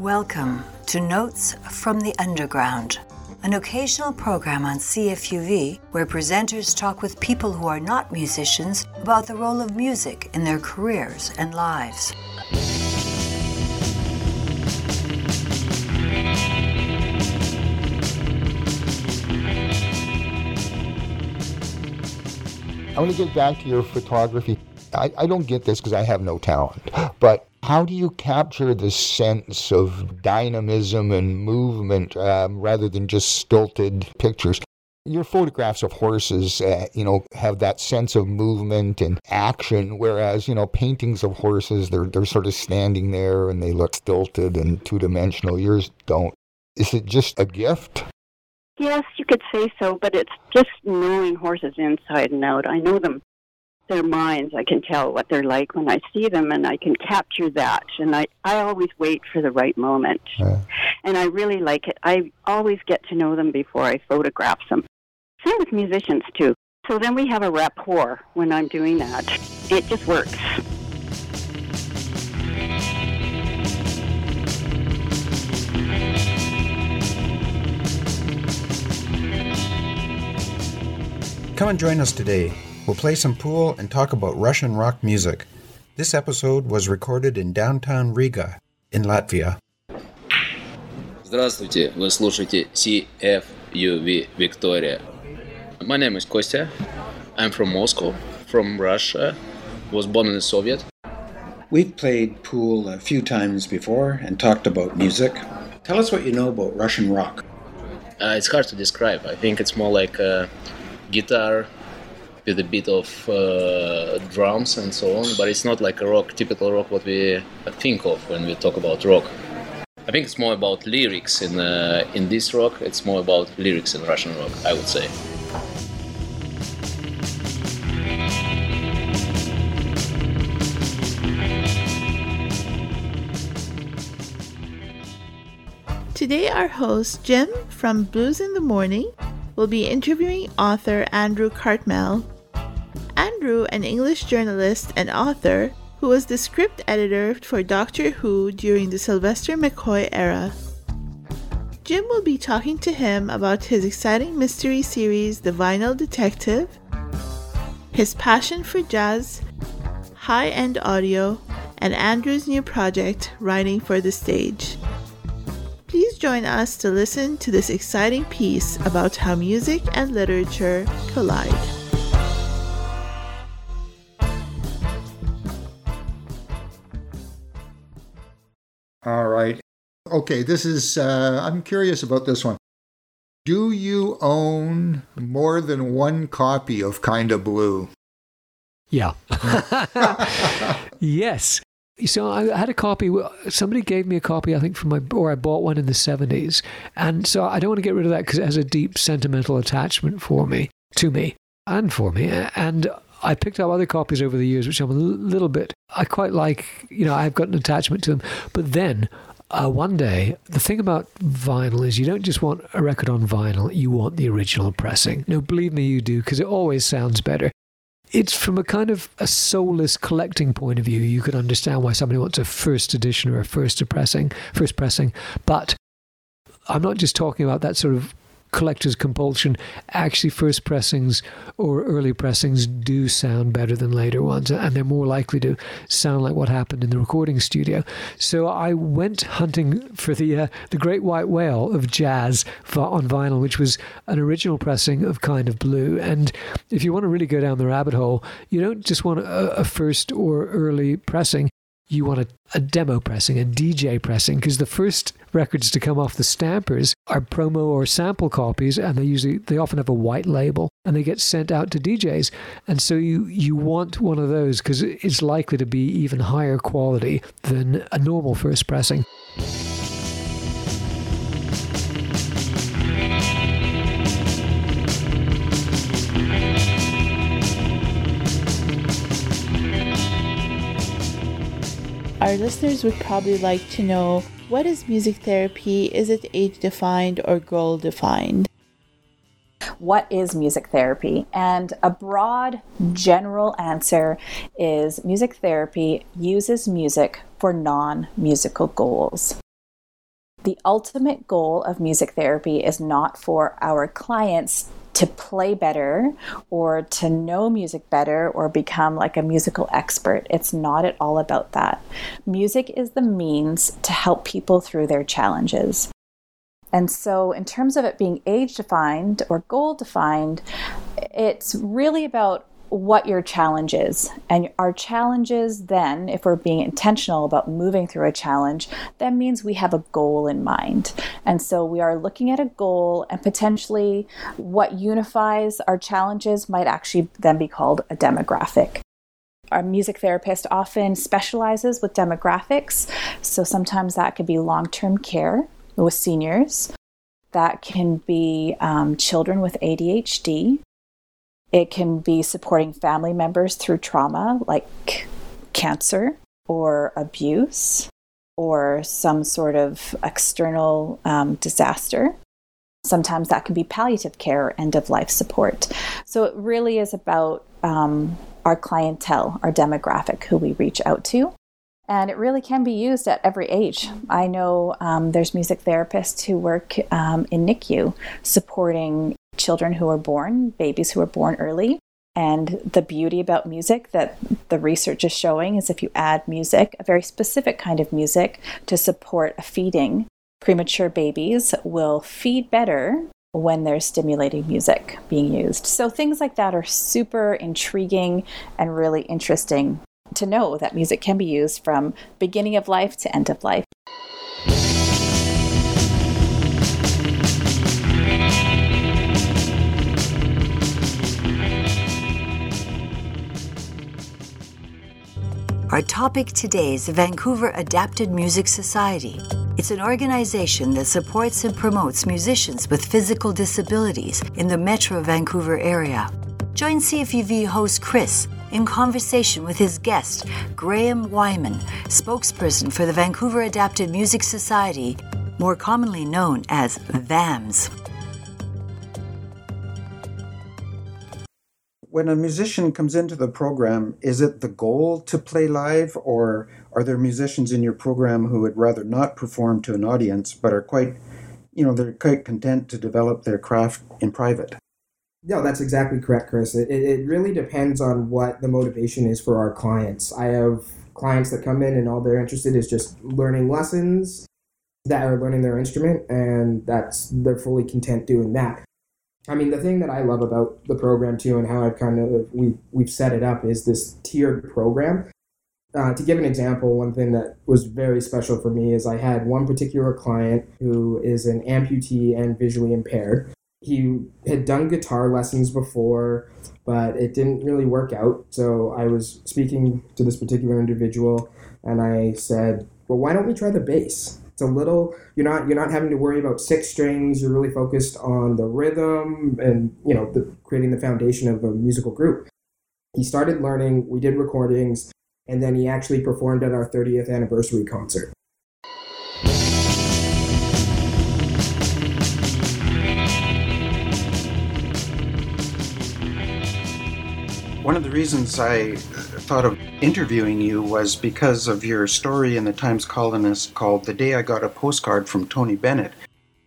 Welcome to Notes from the Underground, an occasional program on CFUV where presenters talk with people who are not musicians about the role of music in their careers and lives. I want to get back to your photography. I, I don't get this because I have no talent, but how do you capture the sense of dynamism and movement um, rather than just stilted pictures? Your photographs of horses, uh, you know, have that sense of movement and action, whereas, you know, paintings of horses, they're, they're sort of standing there and they look stilted and two dimensional. Yours don't. Is it just a gift? Yes, you could say so, but it's just knowing horses inside and out. I know them, their minds. I can tell what they're like when I see them, and I can capture that. And I, I always wait for the right moment. Yeah. And I really like it. I always get to know them before I photograph them. Same with musicians, too. So then we have a rapport when I'm doing that. It just works. Come and join us today. We'll play some pool and talk about Russian rock music. This episode was recorded in downtown Riga, in Latvia. Здравствуйте, вы слушаете CFUV Victoria. My name is Kostya. I'm from Moscow, from Russia. Was born in the Soviet. We've played pool a few times before and talked about music. Tell us what you know about Russian rock. Uh, it's hard to describe. I think it's more like a guitar with a bit of uh, drums and so on, but it's not like a rock, typical rock what we think of when we talk about rock. I think it's more about lyrics in uh, in this rock. It's more about lyrics in Russian rock, I would say. Today, our host, Jim from Blues in the Morning, will be interviewing author Andrew Cartmel. Andrew, an English journalist and author, who was the script editor for Doctor Who during the Sylvester McCoy era. Jim will be talking to him about his exciting mystery series, The Vinyl Detective, his passion for jazz, high end audio, and Andrew's new project, Writing for the Stage. Please join us to listen to this exciting piece about how music and literature collide. Okay, this is, uh, I'm curious about this one. Do you own more than one copy of Kind of Blue? Yeah. yes. So I had a copy. Somebody gave me a copy, I think, from my, or I bought one in the 70s. And so I don't want to get rid of that because it has a deep sentimental attachment for me, to me, and for me. And I picked up other copies over the years, which I'm a little bit, I quite like, you know, I've got an attachment to them. But then uh, one day, the thing about vinyl is you don't just want a record on vinyl, you want the original pressing. No, believe me, you do, because it always sounds better. It's from a kind of a soulless collecting point of view. You could understand why somebody wants a first edition or a first pressing, first pressing. But I'm not just talking about that sort of collector's compulsion, actually first pressings or early pressings do sound better than later ones, and they're more likely to sound like what happened in the recording studio. So I went hunting for the uh, the Great White Whale of jazz on vinyl, which was an original pressing of Kind of Blue. And if you want to really go down the rabbit hole, you don't just want a, a first or early pressing you want a, a, demo pressing, a DJ pressing, because the first records to come off the stampers are promo or sample copies, and they usually they often have a white label, and they get sent out to DJs. And so you you want one of those because it's likely to be even higher quality than a normal first pressing. Our listeners would probably like to know what is music therapy? Is it age defined or goal defined? What is music therapy? And a broad, general answer is music therapy uses music for non musical goals. The ultimate goal of music therapy is not for our clients to play better or to know music better or become like a musical expert. It's not at all about that. Music is the means to help people through their challenges. And so, in terms of it being age defined or goal defined, it's really about what your challenge is. And our challenges, then, if we're being intentional about moving through a challenge, that means we have a goal in mind. And so we are looking at a goal, and potentially what unifies our challenges might actually then be called a demographic. Our music therapist often specializes with demographics. So sometimes that could be long term care with seniors, that can be um, children with ADHD it can be supporting family members through trauma like cancer or abuse or some sort of external um, disaster. Sometimes that can be palliative care, or end of life support. So it really is about um, our clientele, our demographic, who we reach out to. And it really can be used at every age. I know um, there's music therapists who work um, in NICU supporting children who are born, babies who are born early. And the beauty about music that the research is showing is if you add music, a very specific kind of music, to support a feeding, premature babies will feed better when there's stimulating music being used. So things like that are super intriguing and really interesting to know that music can be used from beginning of life to end of life. Our topic today is the Vancouver Adapted Music Society. It's an organization that supports and promotes musicians with physical disabilities in the Metro Vancouver area. Join CFUV host Chris in conversation with his guest, Graham Wyman, spokesperson for the Vancouver Adapted Music Society, more commonly known as VAMS. When a musician comes into the program, is it the goal to play live, or are there musicians in your program who would rather not perform to an audience but are quite, you know, they're quite content to develop their craft in private? No, that's exactly correct, Chris. It, it really depends on what the motivation is for our clients. I have clients that come in and all they're interested is just learning lessons that are learning their instrument, and that's they're fully content doing that. I mean, the thing that I love about the program too, and how I've kind of we we've set it up is this tiered program. Uh, to give an example, one thing that was very special for me is I had one particular client who is an amputee and visually impaired. He had done guitar lessons before, but it didn't really work out. So I was speaking to this particular individual, and I said, "Well, why don't we try the bass?" It's a little you're not you're not having to worry about six strings. You're really focused on the rhythm and you know the, creating the foundation of a musical group. He started learning. We did recordings, and then he actually performed at our 30th anniversary concert. One of the reasons I thought of interviewing you was because of your story in the Times Colonist called The Day I Got a Postcard from Tony Bennett.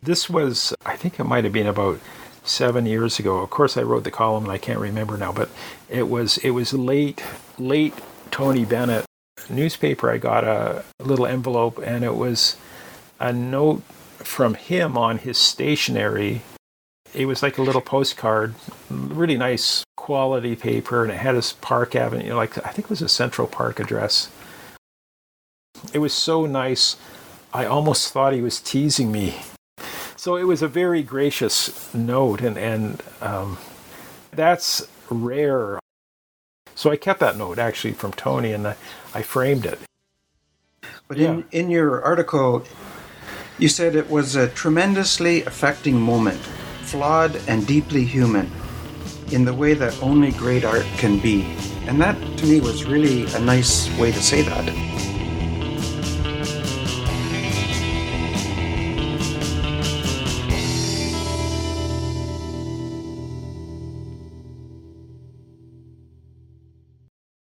This was, I think it might have been about seven years ago. Of course, I wrote the column and I can't remember now, but it was it was late, late Tony Bennett newspaper. I got a little envelope and it was a note from him on his stationery it was like a little postcard, really nice quality paper, and it had his Park Avenue, like I think it was a Central Park address. It was so nice, I almost thought he was teasing me. So it was a very gracious note, and and um, that's rare. So I kept that note actually from Tony, and I, I framed it. But yeah. in in your article, you said it was a tremendously affecting moment flawed and deeply human in the way that only great art can be. And that to me was really a nice way to say that.